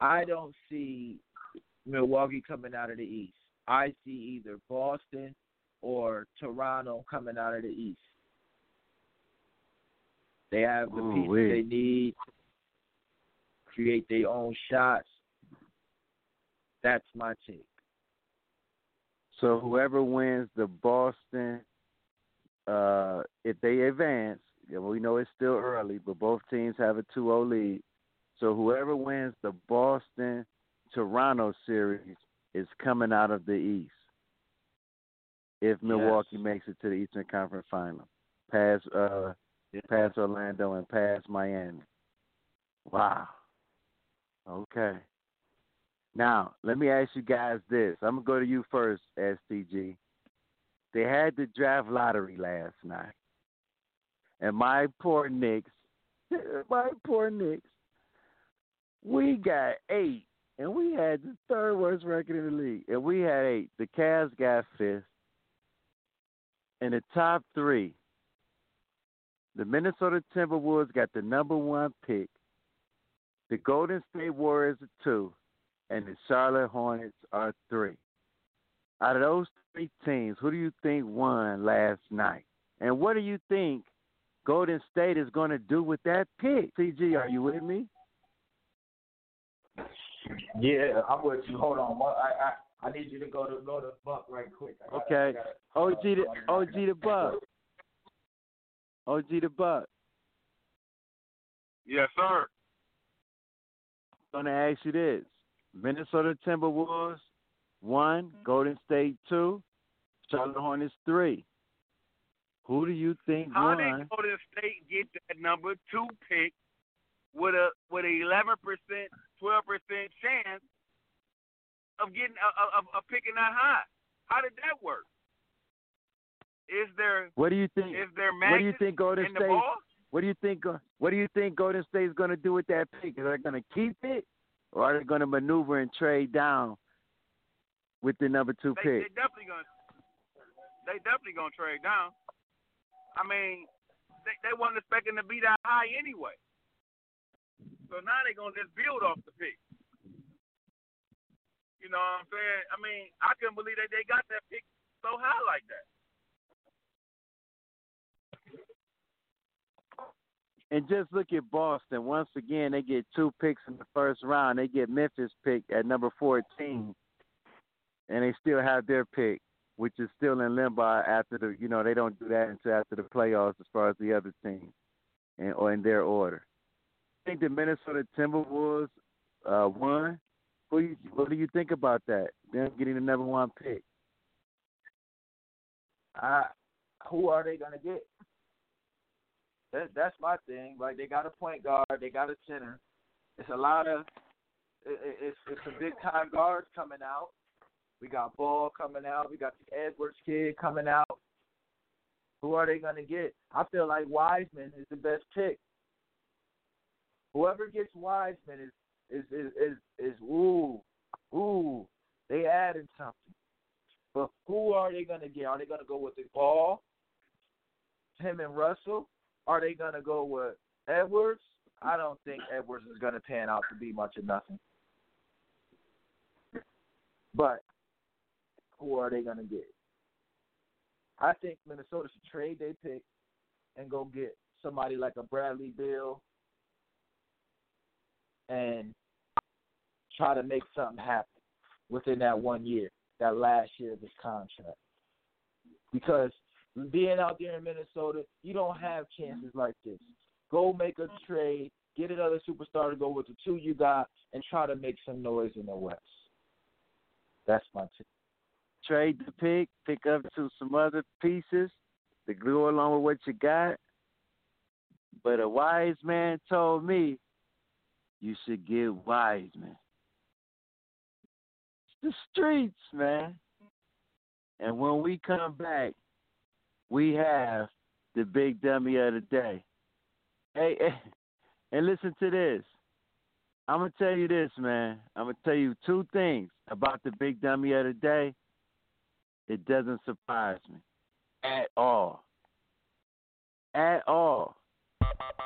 I don't see Milwaukee coming out of the East. I see either Boston or Toronto coming out of the East. They have the Ooh, pieces they need, create their own shots. That's my take. So whoever wins the Boston, uh, if they advance, yeah, we know it's still early, but both teams have a 2-0 lead. So whoever wins the Boston Toronto series is coming out of the East. If Milwaukee makes it to the Eastern Conference Final, past uh, past Orlando and past Miami. Wow. Okay. Now, let me ask you guys this. I'm going to go to you first, STG. They had the draft lottery last night. And my poor Knicks, my poor Knicks, we got eight. And we had the third worst record in the league. And we had eight. The Cavs got fifth. And the top three, the Minnesota Timberwolves got the number one pick. The Golden State Warriors are two and the Charlotte Hornets are three. Out of those three teams, who do you think won last night? And what do you think Golden State is going to do with that pick? CG, are you with me? Yeah, I'm with you. Hold on, I I, I need you to go to go to Buck right quick. I gotta, Okay. I gotta, OG the OG the Buck. OG the Buck. Yes, sir. I'm gonna ask you this: Minnesota Timberwolves one, Golden State two, Charlotte Hornets three. Who do you think How won? did Golden State get that number two pick with a with a eleven percent, twelve percent chance of getting of, of, of picking that high? How did that work? Is there What do you think? is there What do you think Golden in the State? ball? What do you think? What do you think Golden State's going to do with that pick? Are they going to keep it, or are they going to maneuver and trade down with the number two They, pick? they definitely gonna they definitely gonna trade down. I mean, they they wasn't expecting to be that high anyway. So now they're gonna just build off the pick. You know what I'm saying? I mean, I couldn't believe that they got that pick so high like that. And just look at Boston. Once again, they get two picks in the first round. They get Memphis pick at number 14, and they still have their pick, which is still in limbo after the. You know, they don't do that until after the playoffs, as far as the other teams, and or in their order. I think the Minnesota Timberwolves uh, won. What do you What do you think about that? Them getting the number one pick. I, who are they gonna get? That, that's my thing. Like they got a point guard, they got a center. It's a lot of it, it- it's it's some big time guards coming out. We got Ball coming out. We got the Edwards kid coming out. Who are they gonna get? I feel like Wiseman is the best pick. Whoever gets Wiseman is is is is, is ooh ooh they added something. But who are they gonna get? Are they gonna go with the Ball? Him and Russell? Are they gonna go with Edwards? I don't think Edwards is gonna pan out to be much of nothing. But who are they gonna get? I think Minnesota should trade their pick and go get somebody like a Bradley Beal and try to make something happen within that one year, that last year of his contract. Because being out there in Minnesota, you don't have chances like this. Go make a trade, get another superstar to go with the two you got, and try to make some noise in the West. That's my tip. Trade the pick, pick up to some other pieces, to go along with what you got. But a wise man told me you should get wise, man. It's the streets, man. And when we come back, we have the big dummy of the day. Hey, hey and listen to this. I'm gonna tell you this, man. I'm gonna tell you two things about the big dummy of the day. It doesn't surprise me at all. At all.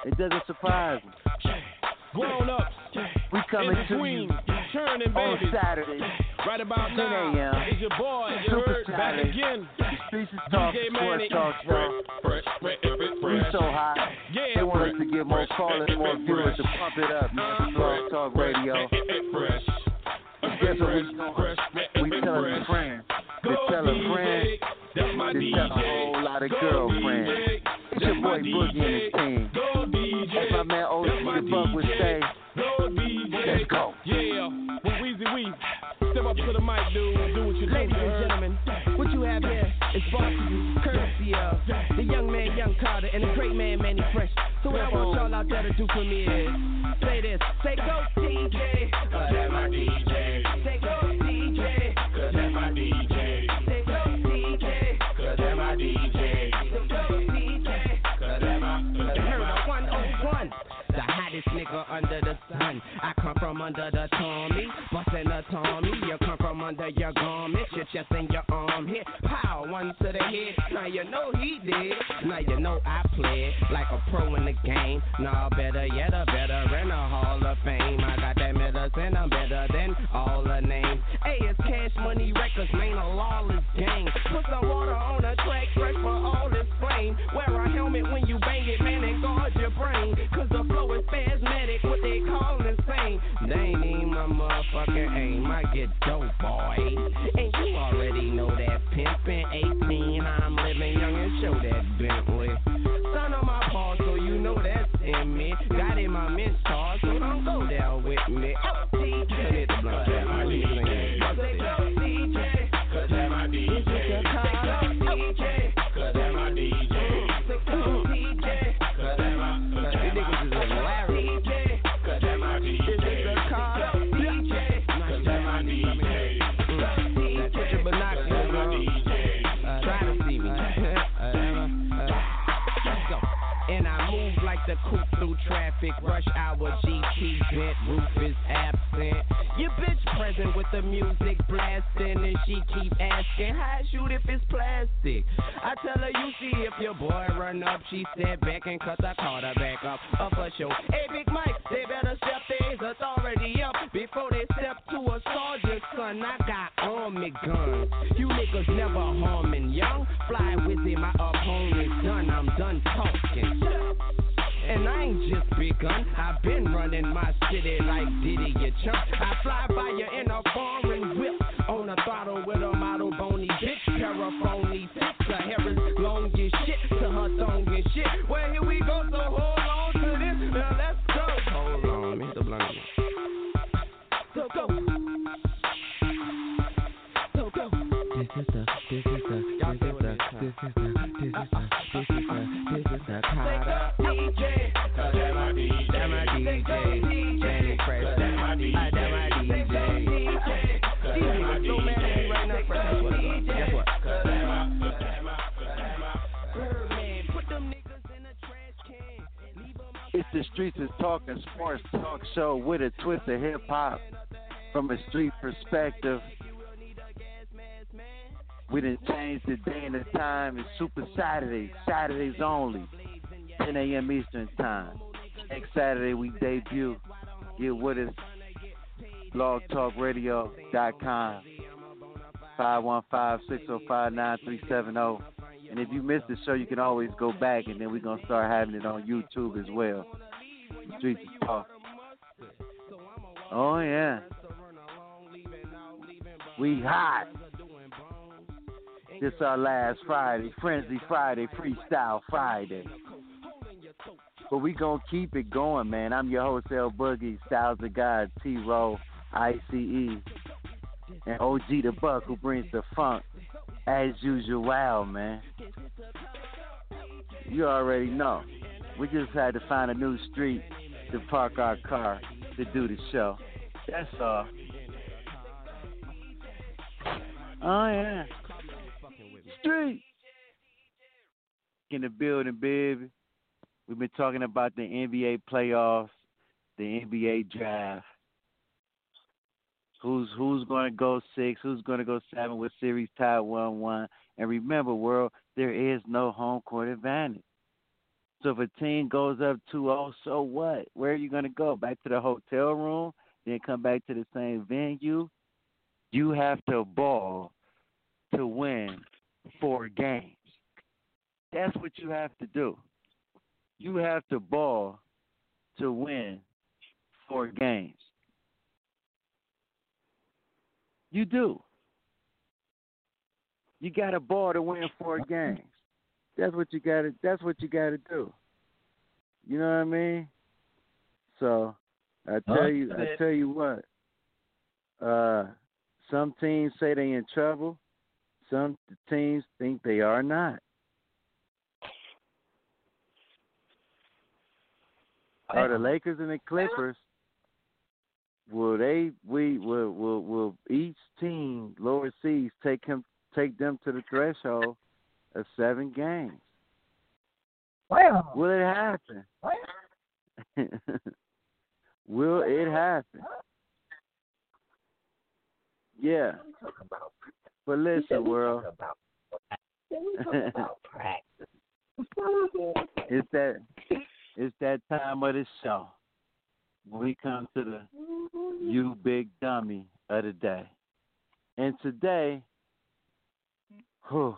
It doesn't surprise me. Grown ups. We coming in to Queens, you churning on. Saturday. Right about 10 now, a.m. it's your boy, you Super heard, back again. Streets is talk, sports talk. Fresh, fresh, fresh, We so hot. Yeah, they want us to get more callers, more viewers to pump it up, man. Blog Talk Radio. Fresh. Guess what we doing? We telling a friend to tell a friend That's my to tell a whole lot of girlfriends. It's your boy Boogie and his team. Ladies and gentlemen, what you have here is brought to you courtesy of the young man, Young Carter, and the great man, Mannie Fresh. So what I want y'all out there to do for me is say this. Say go DJ. Cause that's my DJ. Say go DJ. Cause that's my DJ. Say go DJ. Cause that's my DJ. Say go DJ. Cause that's my, you heard of 101. The hottest nigga under the sun. I come from under the Tommy, bustin' a Tommy. You come from under your garment, chest and your arm hit. Pow, one to the head. Now you know he did. Now you know I played like a pro in the game. Nah, better yet, a better in the Hall of Fame. I got that medicine, I'm better than all the names. Hey, it's Cash Money Records, man, a lawless game. Put some water on the track, fresh for all this flame. Wear a helmet when you bang it, man, and guard your brain. Aim. I get dope, boy. And you already know that pimpin' 18. I'm the coupe through traffic. Rush hour GT bent, roof is absent. Your bitch present with the music blasting, and she keep asking how I shoot if it's plastic. I tell her you see if your boy run up. She step back and cut the Carter back up. Up a show. Hey Big Mike, they better step their authority up before they step to a sergeant son. I got army guns. You niggas never harming young. Fly with it, my opponent's done. I'm done talking. And I ain't just begun. I've been running my city like Diddy, you chump. I fly by you in a foreign whip. On a throttle with a model bony bitch. Paraphony. Her hair is long as shit. To her thong and shit. Well, here we go, Streets is Talking Sports Talk Show with a twist of hip hop from a street perspective. We didn't change the day and the time. It's Super Saturday, Saturdays only, 10 a.m. Eastern Time. Next Saturday we debut. Get with us, blogtalkradio.com, 515-605-9370. And if you missed the show, you can always go back, and then we're going to start having it on YouTube as well. Streets is. Oh, yeah. We hot. This our last Friday, Frenzy Friday, Freestyle Friday. But we gonna keep it going, man. I'm your host, El-Boogie, Styles of God, T-Ro, ICE, and OG the Buck who brings the funk as usual, man. You already know. We just had to find a new street to park our car to do the show. That's all. Oh yeah. Street. In the building, baby. We've been talking about the NBA playoffs, the NBA draft. Who's who's going to go six? Who's going to go seven with series tied one one? And remember, world, there is no home court advantage. So if a team goes up 2-0, so what? Where are you going to go? Back to the hotel room, then come back to the same venue? You have to ball to win four games. That's what you have to do. You have to ball to win four games. You do. You got a ball to win four games. That's what you got to. That's what you got to do. You know what I mean? So I tell you, I tell you what. Uh, some teams say they in trouble. Some teams think they are not. Are the Lakers and the Clippers? Will they? We will. Will will each team lower seeds take him take them to the threshold of seven games? Wow. Will it happen? will it happen? Yeah. But listen, world. it's that it's that time of the show. When we come to the you big dummy of the day. And today, whew,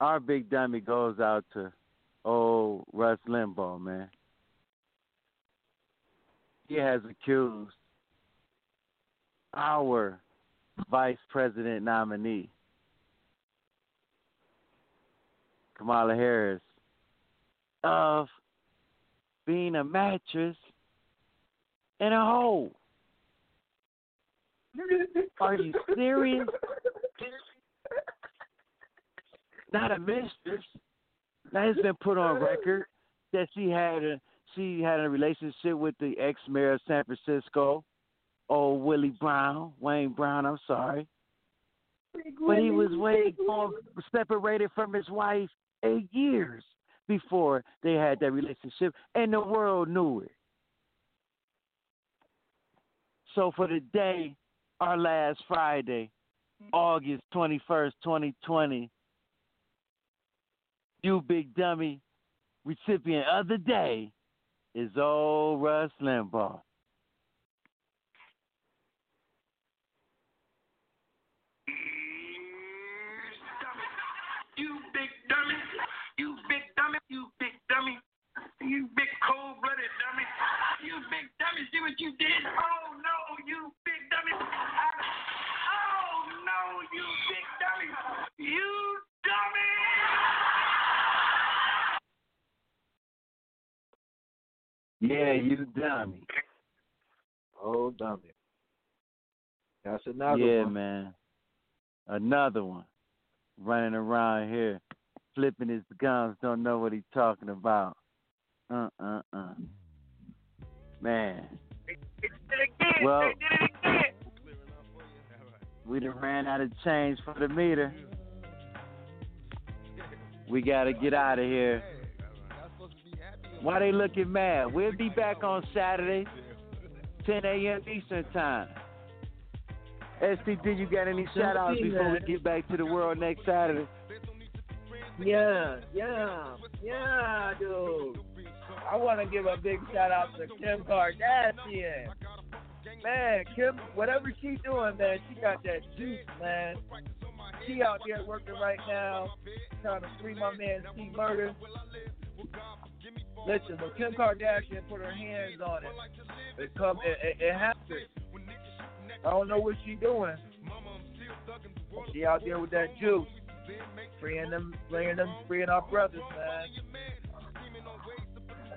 our big dummy goes out to old Rush Limbaugh, man. He has accused our vice president nominee, Kamala Harris, of being a mattress in a hole. Are you serious? Not a mistress. That has been put on record that she had a she had a relationship with the ex mayor of San Francisco, old Willie Brown, Wayne Brown. I'm sorry, but he was way more separated from his wife eight years before they had that relationship, and the world knew it. So for the day, our last Friday, August 21st, 2020, you big dummy recipient of the day is old Rush Limbaugh. You big dummy. You big dummy. You big dummy. You big cold blooded dummy. You big dummy. See what you did? Oh no, you Yeah, you dummy. Oh, dummy. That's another one. yeah, one. man. Another one. Running around here, flipping his guns, don't know what he's talking about. Uh uh uh. Man. Well, we done ran out of change for the meter. We gotta get out of here. Why they looking mad? We'll be back on Saturday, 10 a.m. Eastern Time. STG, you got any shout outs before we get back to the world next Saturday? Yeah, yeah, yeah, dude. I want to give a big shout out to Kim Kardashian. Man, Kim, whatever she's doing, man, she got that juice, man. She out there working right now, trying to free my man C Murder. Listen, when Kim Kardashian put her hands on it, it come, it, it, it happened. I don't know what she doing. She out there with that juice, freeing them, freeing them, freeing our brothers, man.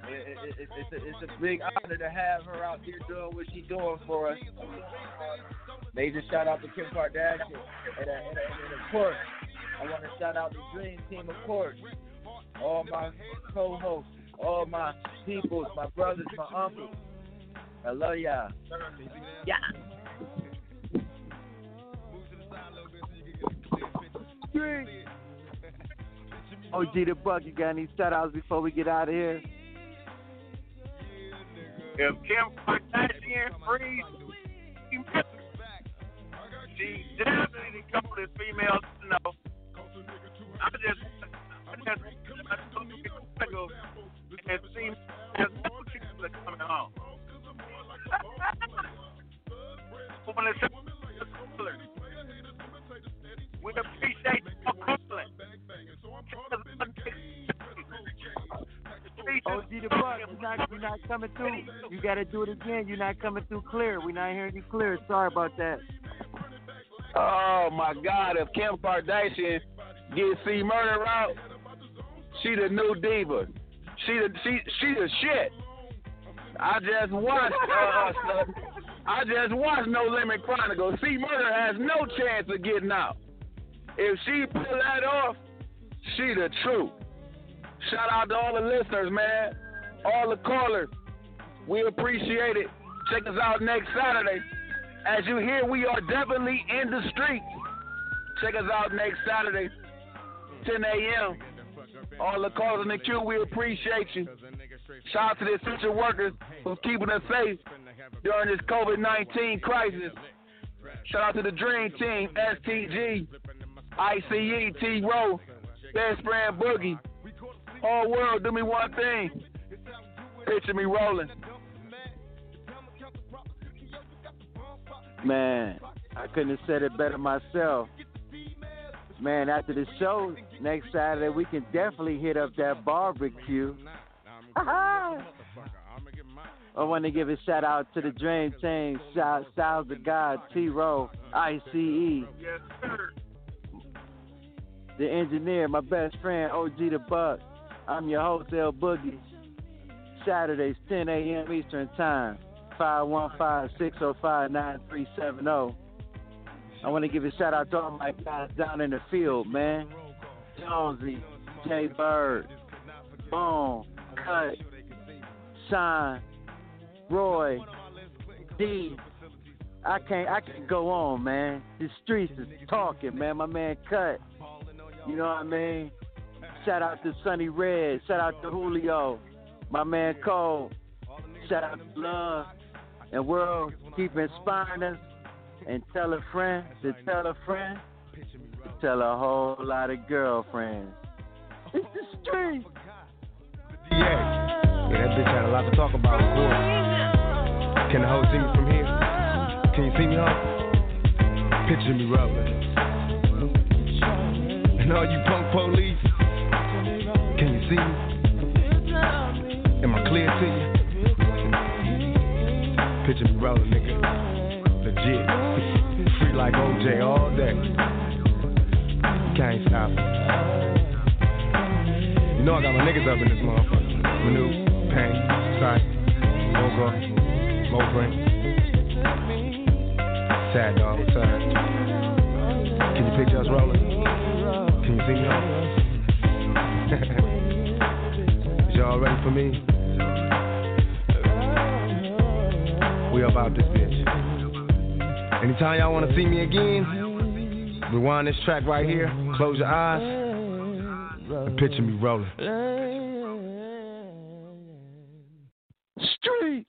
It, it, it, it's, a, it's a big honor to have her out here doing what she's doing for us. Major shout out to Kim Kardashian, and, and, and, and of course, I want to shout out the Dream Team, of course. all my co-hosts, all my peoples, my brothers, my uncles. I love y'all. Yeah. OG the Buck, you got any shout outs before we get out of here? If Kim Kardashian frees, she definitely the coldest female to know. I just, I just, I told you to and see as no people are coming home. when it's we appreciate your calling. OG the Buck, you're not, you're not coming through. You got to do it again. You're not coming through clear. We're not hearing you clear. Sorry about that. Oh my God! If Kim Kardashian gets C Murder out, she the new diva. She the she she the shit. I just watched. Uh, I just watched No Limit Chronicles. C Murder has no chance of getting out. If she pull that off, she the truth. Shout out to all the listeners, man. All the callers. We appreciate it. Check us out next Saturday. As you hear, we are definitely in the streets. Check us out next Saturday, 10 a.m. All the callers in the queue, we appreciate you. Shout out to the essential workers who's keeping us safe during this COVID 19 crisis. Shout out to the Dream Team, STG, ICE, T-Ro, Best Friend Boogie. All world, do me one thing. Picture me rolling. Man, I couldn't have said it better myself. Man, after the show next Saturday, we can definitely hit up that barbecue. I want to give a shout out to the Dream Team, Styles of God, T-Ro, ICE. Yes, sir. The engineer, my best friend, OG the Buck. I'm your host, El-Boogie. Saturdays, 10 a.m. Eastern Time. 515-605-9370. I want to give a shout out to all my guys down in the field, man. Jonesy, Jay Bird, Boom, Cut, Shine, Roy, D. I can't I can go on, man. The streets is talking, man. My man Cut. You know what I mean? Shout out to Sunny Red. Shout out to Julio. My man Cole. Shout out to Love and world keep inspiring us and tell a friend to tell a friend to tell a whole lot of girlfriends. It's the street. Yeah. yeah, that bitch had a lot to talk about, of course. Can the hoe see me from here? Can you see me, huh? Picture me rolling. And all you punk police, can you see me? Am I clear to you? Picture me rolling, nigga. Legit. Free like OJ all day. Can't stop it. You know I got my niggas up in this motherfucker. Manu, Pain, Sight, Mogo, Mobrain. Sad dog, sad. Can you picture us rolling? Can you see me? Is y'all ready for me? We about this bitch. Anytime y'all wanna see me again, rewind this track right here, close your eyes, and picture me rolling. Street.